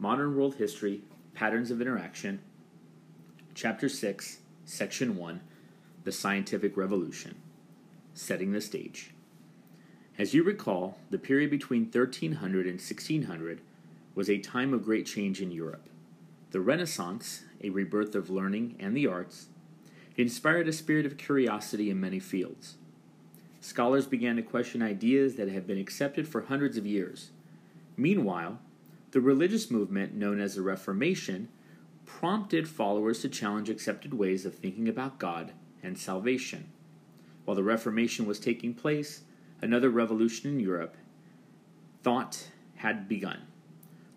Modern World History Patterns of Interaction, Chapter 6, Section 1 The Scientific Revolution. Setting the Stage. As you recall, the period between 1300 and 1600 was a time of great change in Europe. The Renaissance, a rebirth of learning and the arts, inspired a spirit of curiosity in many fields. Scholars began to question ideas that had been accepted for hundreds of years. Meanwhile, the religious movement known as the Reformation prompted followers to challenge accepted ways of thinking about God and salvation. While the Reformation was taking place, another revolution in Europe, thought had begun,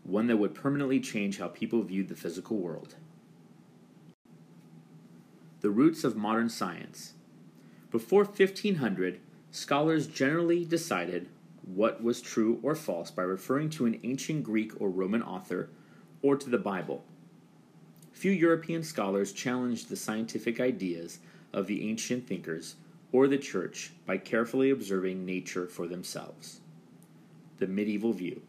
one that would permanently change how people viewed the physical world. The roots of modern science. Before 1500, scholars generally decided what was true or false by referring to an ancient Greek or Roman author or to the Bible. Few European scholars challenged the scientific ideas of the ancient thinkers or the church by carefully observing nature for themselves. The medieval view.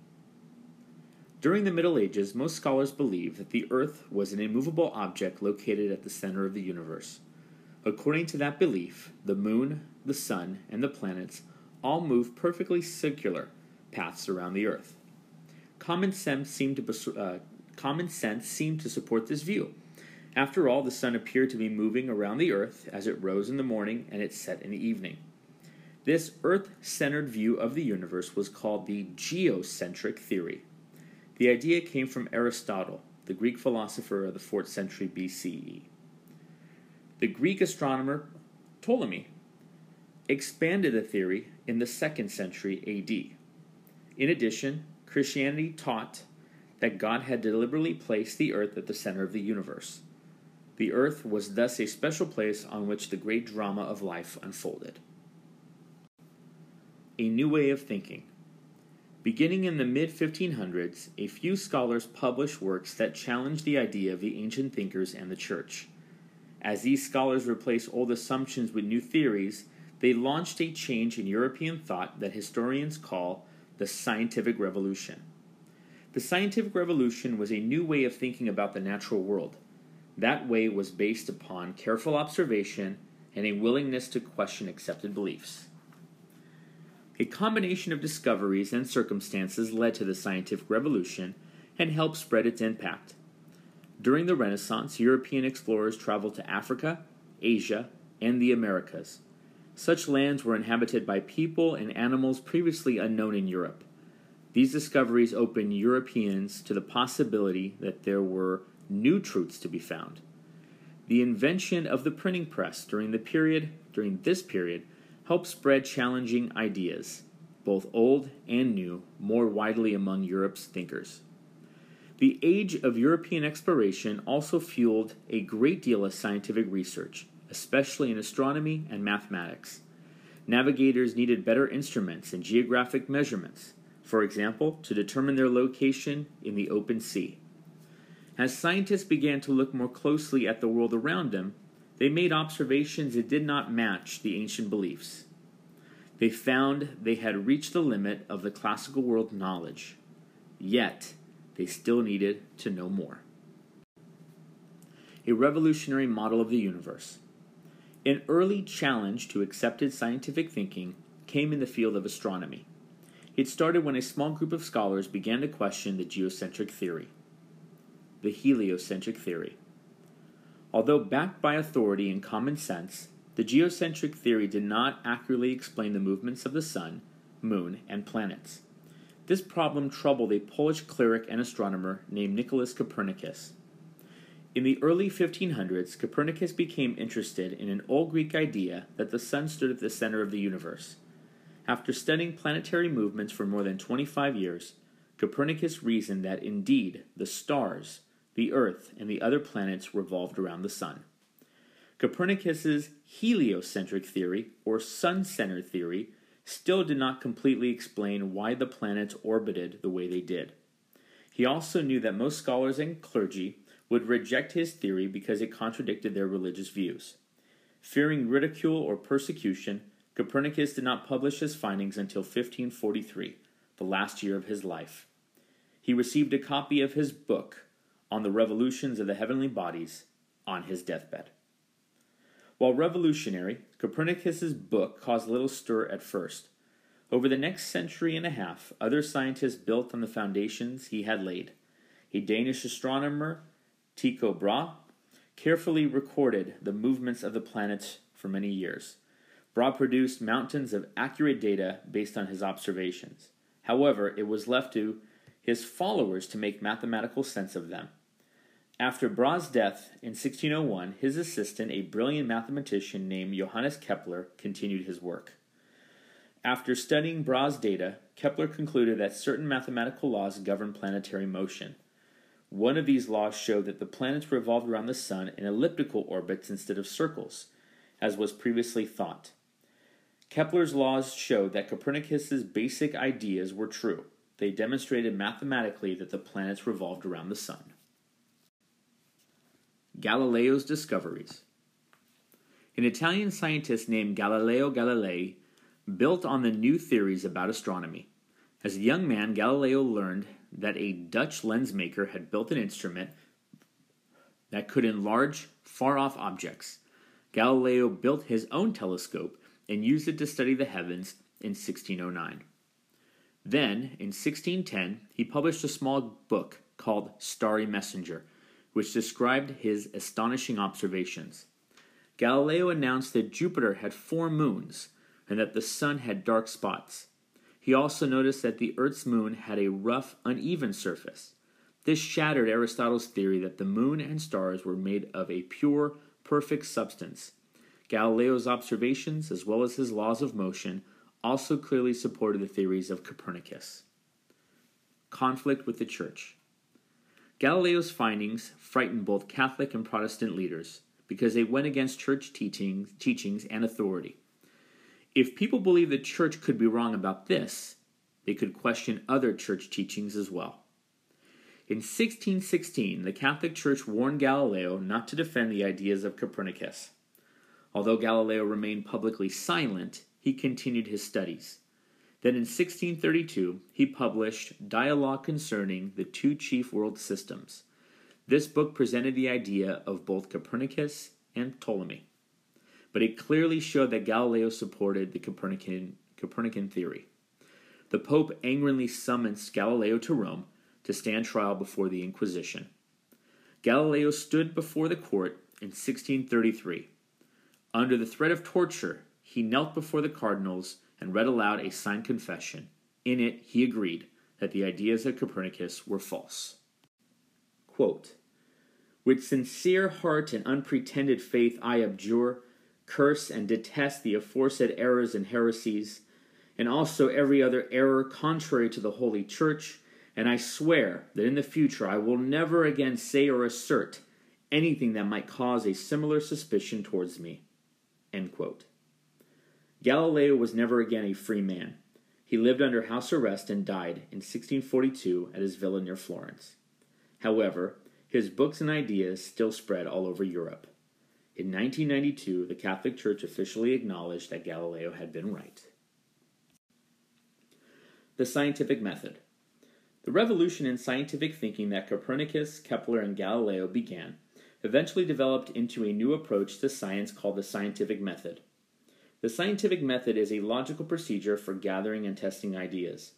During the Middle Ages, most scholars believed that the Earth was an immovable object located at the center of the universe. According to that belief, the moon, the sun, and the planets all move perfectly circular paths around the Earth. Common sense seemed to, uh, common sense seemed to support this view. After all, the sun appeared to be moving around the Earth as it rose in the morning and it set in the evening. This Earth centered view of the universe was called the geocentric theory. The idea came from Aristotle, the Greek philosopher of the 4th century BCE. The Greek astronomer Ptolemy expanded the theory in the 2nd century AD. In addition, Christianity taught that God had deliberately placed the earth at the center of the universe. The earth was thus a special place on which the great drama of life unfolded. A new way of thinking. Beginning in the mid 1500s, a few scholars published works that challenged the idea of the ancient thinkers and the church. As these scholars replaced old assumptions with new theories, they launched a change in European thought that historians call the Scientific Revolution. The Scientific Revolution was a new way of thinking about the natural world. That way was based upon careful observation and a willingness to question accepted beliefs. A combination of discoveries and circumstances led to the scientific revolution and helped spread its impact. During the Renaissance, European explorers traveled to Africa, Asia, and the Americas. Such lands were inhabited by people and animals previously unknown in Europe. These discoveries opened Europeans to the possibility that there were new truths to be found. The invention of the printing press during the period during this period helped spread challenging ideas, both old and new, more widely among Europe's thinkers. The age of European exploration also fueled a great deal of scientific research, especially in astronomy and mathematics. Navigators needed better instruments and geographic measurements, for example, to determine their location in the open sea. As scientists began to look more closely at the world around them, they made observations that did not match the ancient beliefs. They found they had reached the limit of the classical world knowledge, yet they still needed to know more. A revolutionary model of the universe. An early challenge to accepted scientific thinking came in the field of astronomy. It started when a small group of scholars began to question the geocentric theory, the heliocentric theory. Although backed by authority and common sense, the geocentric theory did not accurately explain the movements of the sun, moon, and planets. This problem troubled a Polish cleric and astronomer named Nicholas Copernicus. In the early 1500s, Copernicus became interested in an old Greek idea that the sun stood at the center of the universe. After studying planetary movements for more than 25 years, Copernicus reasoned that indeed the stars, the Earth, and the other planets revolved around the Sun. Copernicus's heliocentric theory, or sun centered theory, still did not completely explain why the planets orbited the way they did. He also knew that most scholars and clergy would reject his theory because it contradicted their religious views. Fearing ridicule or persecution, Copernicus did not publish his findings until 1543, the last year of his life. He received a copy of his book on the revolutions of the heavenly bodies on his deathbed. While revolutionary, Copernicus's book caused little stir at first. Over the next century and a half, other scientists built on the foundations he had laid. A Danish astronomer, Tycho Brahe, carefully recorded the movements of the planets for many years. Brahe produced mountains of accurate data based on his observations. However, it was left to his followers to make mathematical sense of them. After Brahe's death in 1601, his assistant, a brilliant mathematician named Johannes Kepler, continued his work. After studying Brahe's data, Kepler concluded that certain mathematical laws govern planetary motion. One of these laws showed that the planets revolved around the Sun in elliptical orbits instead of circles, as was previously thought. Kepler's laws showed that Copernicus's basic ideas were true. They demonstrated mathematically that the planets revolved around the Sun. Galileo's discoveries. An Italian scientist named Galileo Galilei built on the new theories about astronomy. As a young man, Galileo learned that a Dutch lens maker had built an instrument that could enlarge far off objects. Galileo built his own telescope and used it to study the heavens in 1609. Then, in 1610, he published a small book called Starry Messenger which described his astonishing observations. Galileo announced that Jupiter had four moons and that the sun had dark spots. He also noticed that the Earth's moon had a rough, uneven surface. This shattered Aristotle's theory that the moon and stars were made of a pure, perfect substance. Galileo's observations, as well as his laws of motion, also clearly supported the theories of Copernicus. Conflict with the Church. Galileo's findings frightened both Catholic and Protestant leaders because they went against church teachings, teachings and authority. If people believed the church could be wrong about this, they could question other church teachings as well. In 1616, the Catholic Church warned Galileo not to defend the ideas of Copernicus. Although Galileo remained publicly silent, he continued his studies. Then in 1632, he published Dialogue Concerning the Two Chief World Systems. This book presented the idea of both Copernicus and Ptolemy, but it clearly showed that Galileo supported the Copernican, Copernican theory. The Pope angrily summoned Galileo to Rome to stand trial before the Inquisition. Galileo stood before the court in 1633. Under the threat of torture, he knelt before the cardinals and read aloud a signed confession. In it, he agreed that the ideas of Copernicus were false. Quote, With sincere heart and unpretended faith, I abjure, curse, and detest the aforesaid errors and heresies, and also every other error contrary to the Holy Church, and I swear that in the future I will never again say or assert anything that might cause a similar suspicion towards me. Galileo was never again a free man. He lived under house arrest and died in 1642 at his villa near Florence. However, his books and ideas still spread all over Europe. In 1992, the Catholic Church officially acknowledged that Galileo had been right. The scientific method. The revolution in scientific thinking that Copernicus, Kepler, and Galileo began eventually developed into a new approach to science called the scientific method. The scientific method is a logical procedure for gathering and testing ideas.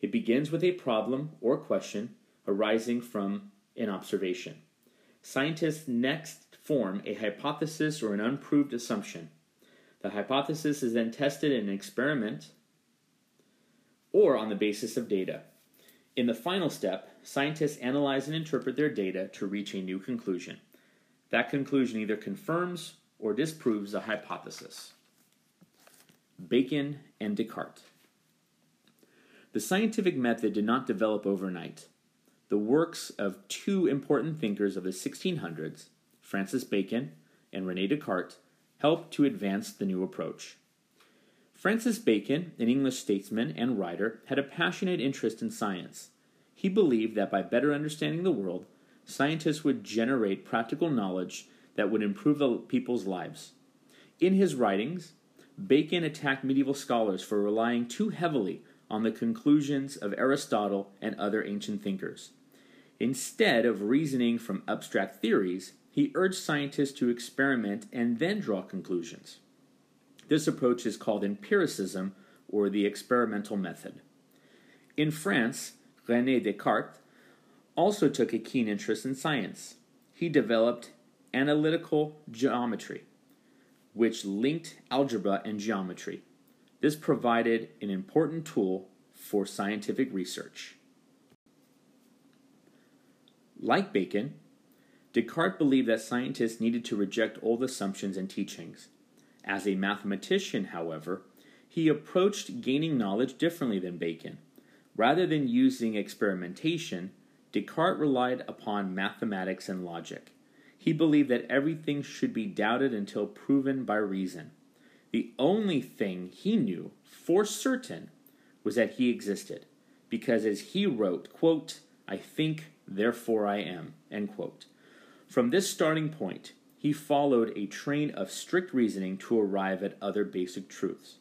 It begins with a problem or question arising from an observation. Scientists next form a hypothesis or an unproved assumption. The hypothesis is then tested in an experiment or on the basis of data. In the final step, scientists analyze and interpret their data to reach a new conclusion. That conclusion either confirms or disproves a hypothesis. Bacon, and Descartes. The scientific method did not develop overnight. The works of two important thinkers of the 1600s, Francis Bacon and Rene Descartes, helped to advance the new approach. Francis Bacon, an English statesman and writer, had a passionate interest in science. He believed that by better understanding the world, scientists would generate practical knowledge that would improve the people's lives. In his writings, Bacon attacked medieval scholars for relying too heavily on the conclusions of Aristotle and other ancient thinkers. Instead of reasoning from abstract theories, he urged scientists to experiment and then draw conclusions. This approach is called empiricism or the experimental method. In France, René Descartes also took a keen interest in science. He developed analytical geometry, which linked algebra and geometry. This provided an important tool for scientific research. Like Bacon, Descartes believed that scientists needed to reject old assumptions and teachings. As a mathematician, however, he approached gaining knowledge differently than Bacon. Rather than using experimentation, Descartes relied upon mathematics and logic. He believed that everything should be doubted until proven by reason. The only thing he knew for certain was that he existed, because as he wrote, quote, I think, therefore I am, end quote. From this starting point, he followed a train of strict reasoning to arrive at other basic truths.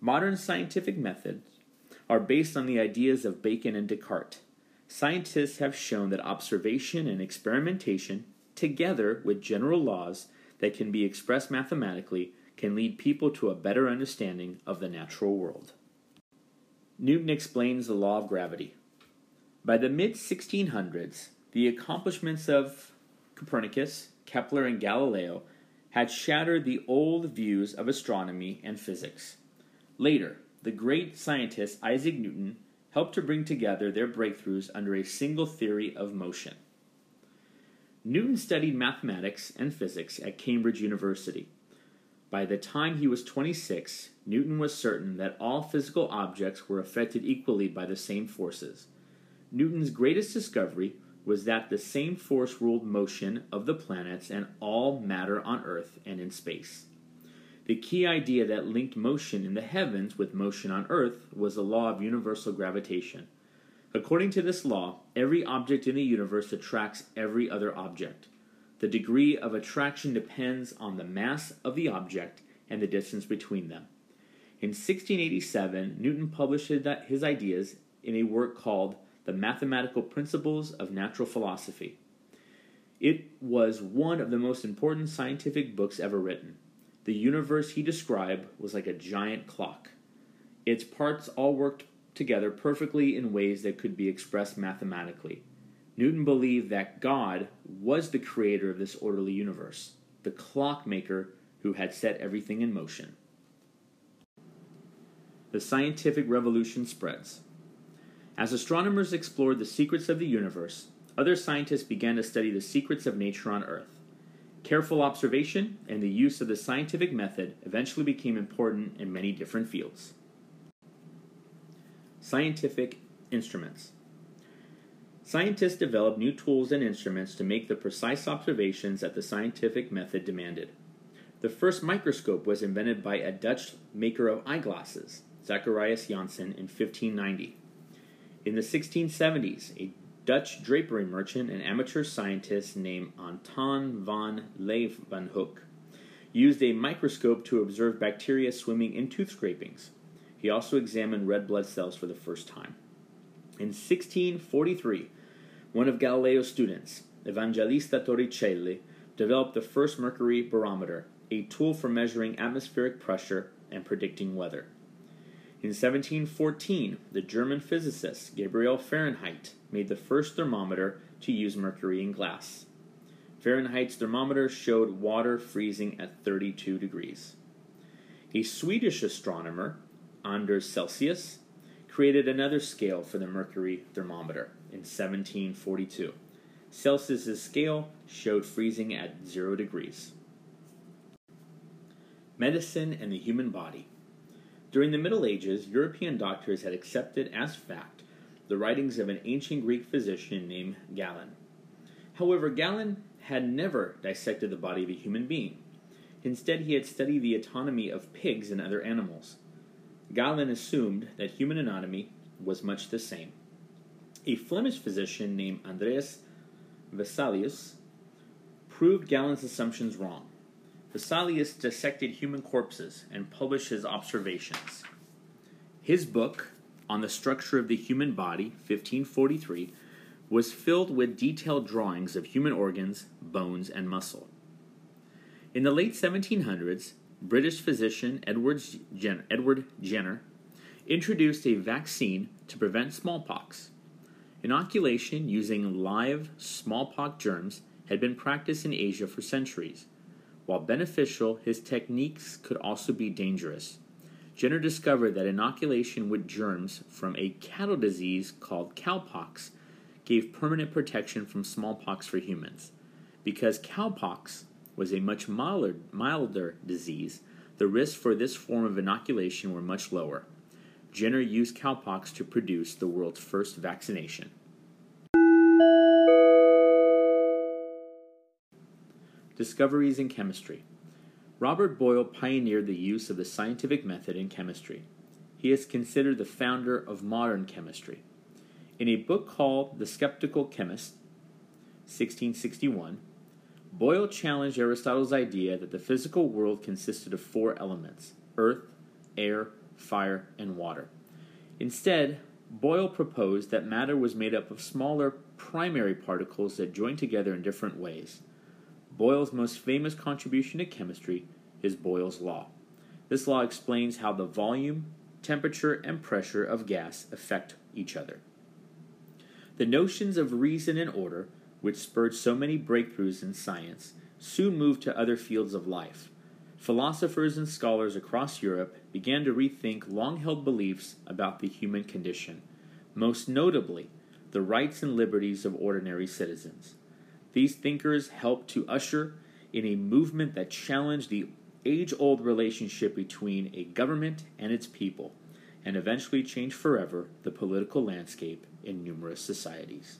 Modern scientific methods are based on the ideas of Bacon and Descartes. Scientists have shown that observation and experimentation, together with general laws that can be expressed mathematically, can lead people to a better understanding of the natural world. Newton explains the law of gravity. By the mid 1600s, the accomplishments of Copernicus, Kepler, and Galileo had shattered the old views of astronomy and physics. Later, the great scientist Isaac Newton helped to bring together their breakthroughs under a single theory of motion. Newton studied mathematics and physics at Cambridge University. By the time he was 26, Newton was certain that all physical objects were affected equally by the same forces. Newton's greatest discovery was that the same force ruled motion of the planets and all matter on Earth and in space. The key idea that linked motion in the heavens with motion on Earth was the law of universal gravitation. According to this law, every object in the universe attracts every other object. The degree of attraction depends on the mass of the object and the distance between them. In 1687, Newton published his ideas in a work called The Mathematical Principles of Natural Philosophy. It was one of the most important scientific books ever written. The universe he described was like a giant clock. Its parts all worked together perfectly in ways that could be expressed mathematically. Newton believed that God was the creator of this orderly universe, the clockmaker who had set everything in motion. The scientific revolution spreads. As astronomers explored the secrets of the universe, other scientists began to study the secrets of nature on Earth. Careful observation and the use of the scientific method eventually became important in many different fields. Scientific instruments. Scientists developed new tools and instruments to make the precise observations that the scientific method demanded. The first microscope was invented by a Dutch maker of eyeglasses, Zacharias Janssen, in 1590. In the 1670s, a Dutch drapery merchant and amateur scientist named Anton van Leeuwenhoek used a microscope to observe bacteria swimming in tooth scrapings. He also examined red blood cells for the first time. In 1643, one of Galileo's students, Evangelista Torricelli, developed the first mercury barometer, a tool for measuring atmospheric pressure and predicting weather. In 1714, the German physicist Gabriel Fahrenheit made the first thermometer to use mercury in glass. Fahrenheit's thermometer showed water freezing at 32 degrees. A Swedish astronomer, Anders Celsius, created another scale for the mercury thermometer in 1742. Celsius's scale showed freezing at 0 degrees. Medicine and the human body. During the Middle Ages, European doctors had accepted as fact the writings of an ancient Greek physician named Galen. However, Galen had never dissected the body of a human being. Instead, he had studied the anatomy of pigs and other animals. Galen assumed that human anatomy was much the same. A Flemish physician named Andreas Vesalius proved Galen's assumptions wrong. Vesalius dissected human corpses and published his observations. His book, On the Structure of the Human Body, 1543, was filled with detailed drawings of human organs, bones, and muscle. In the late 1700s, British physician Edward Jenner, Edward Jenner introduced a vaccine to prevent smallpox. Inoculation using live smallpox germs had been practiced in Asia for centuries. While beneficial, his techniques could also be dangerous. Jenner discovered that inoculation with germs from a cattle disease called cowpox gave permanent protection from smallpox for humans. Because cowpox was a much milder, milder disease, the risks for this form of inoculation were much lower. Jenner used cowpox to produce the world's first vaccination. Discoveries in Chemistry Robert Boyle pioneered the use of the scientific method in chemistry. He is considered the founder of modern chemistry. In a book called The Skeptical Chemist, 1661, Boyle challenged Aristotle's idea that the physical world consisted of four elements earth, air, fire, and water. Instead, Boyle proposed that matter was made up of smaller primary particles that joined together in different ways. Boyle's most famous contribution to chemistry is Boyle's law. This law explains how the volume, temperature, and pressure of gas affect each other. The notions of reason and order, which spurred so many breakthroughs in science, soon moved to other fields of life. Philosophers and scholars across Europe began to rethink long held beliefs about the human condition, most notably the rights and liberties of ordinary citizens. These thinkers helped to usher in a movement that challenged the age old relationship between a government and its people, and eventually changed forever the political landscape in numerous societies.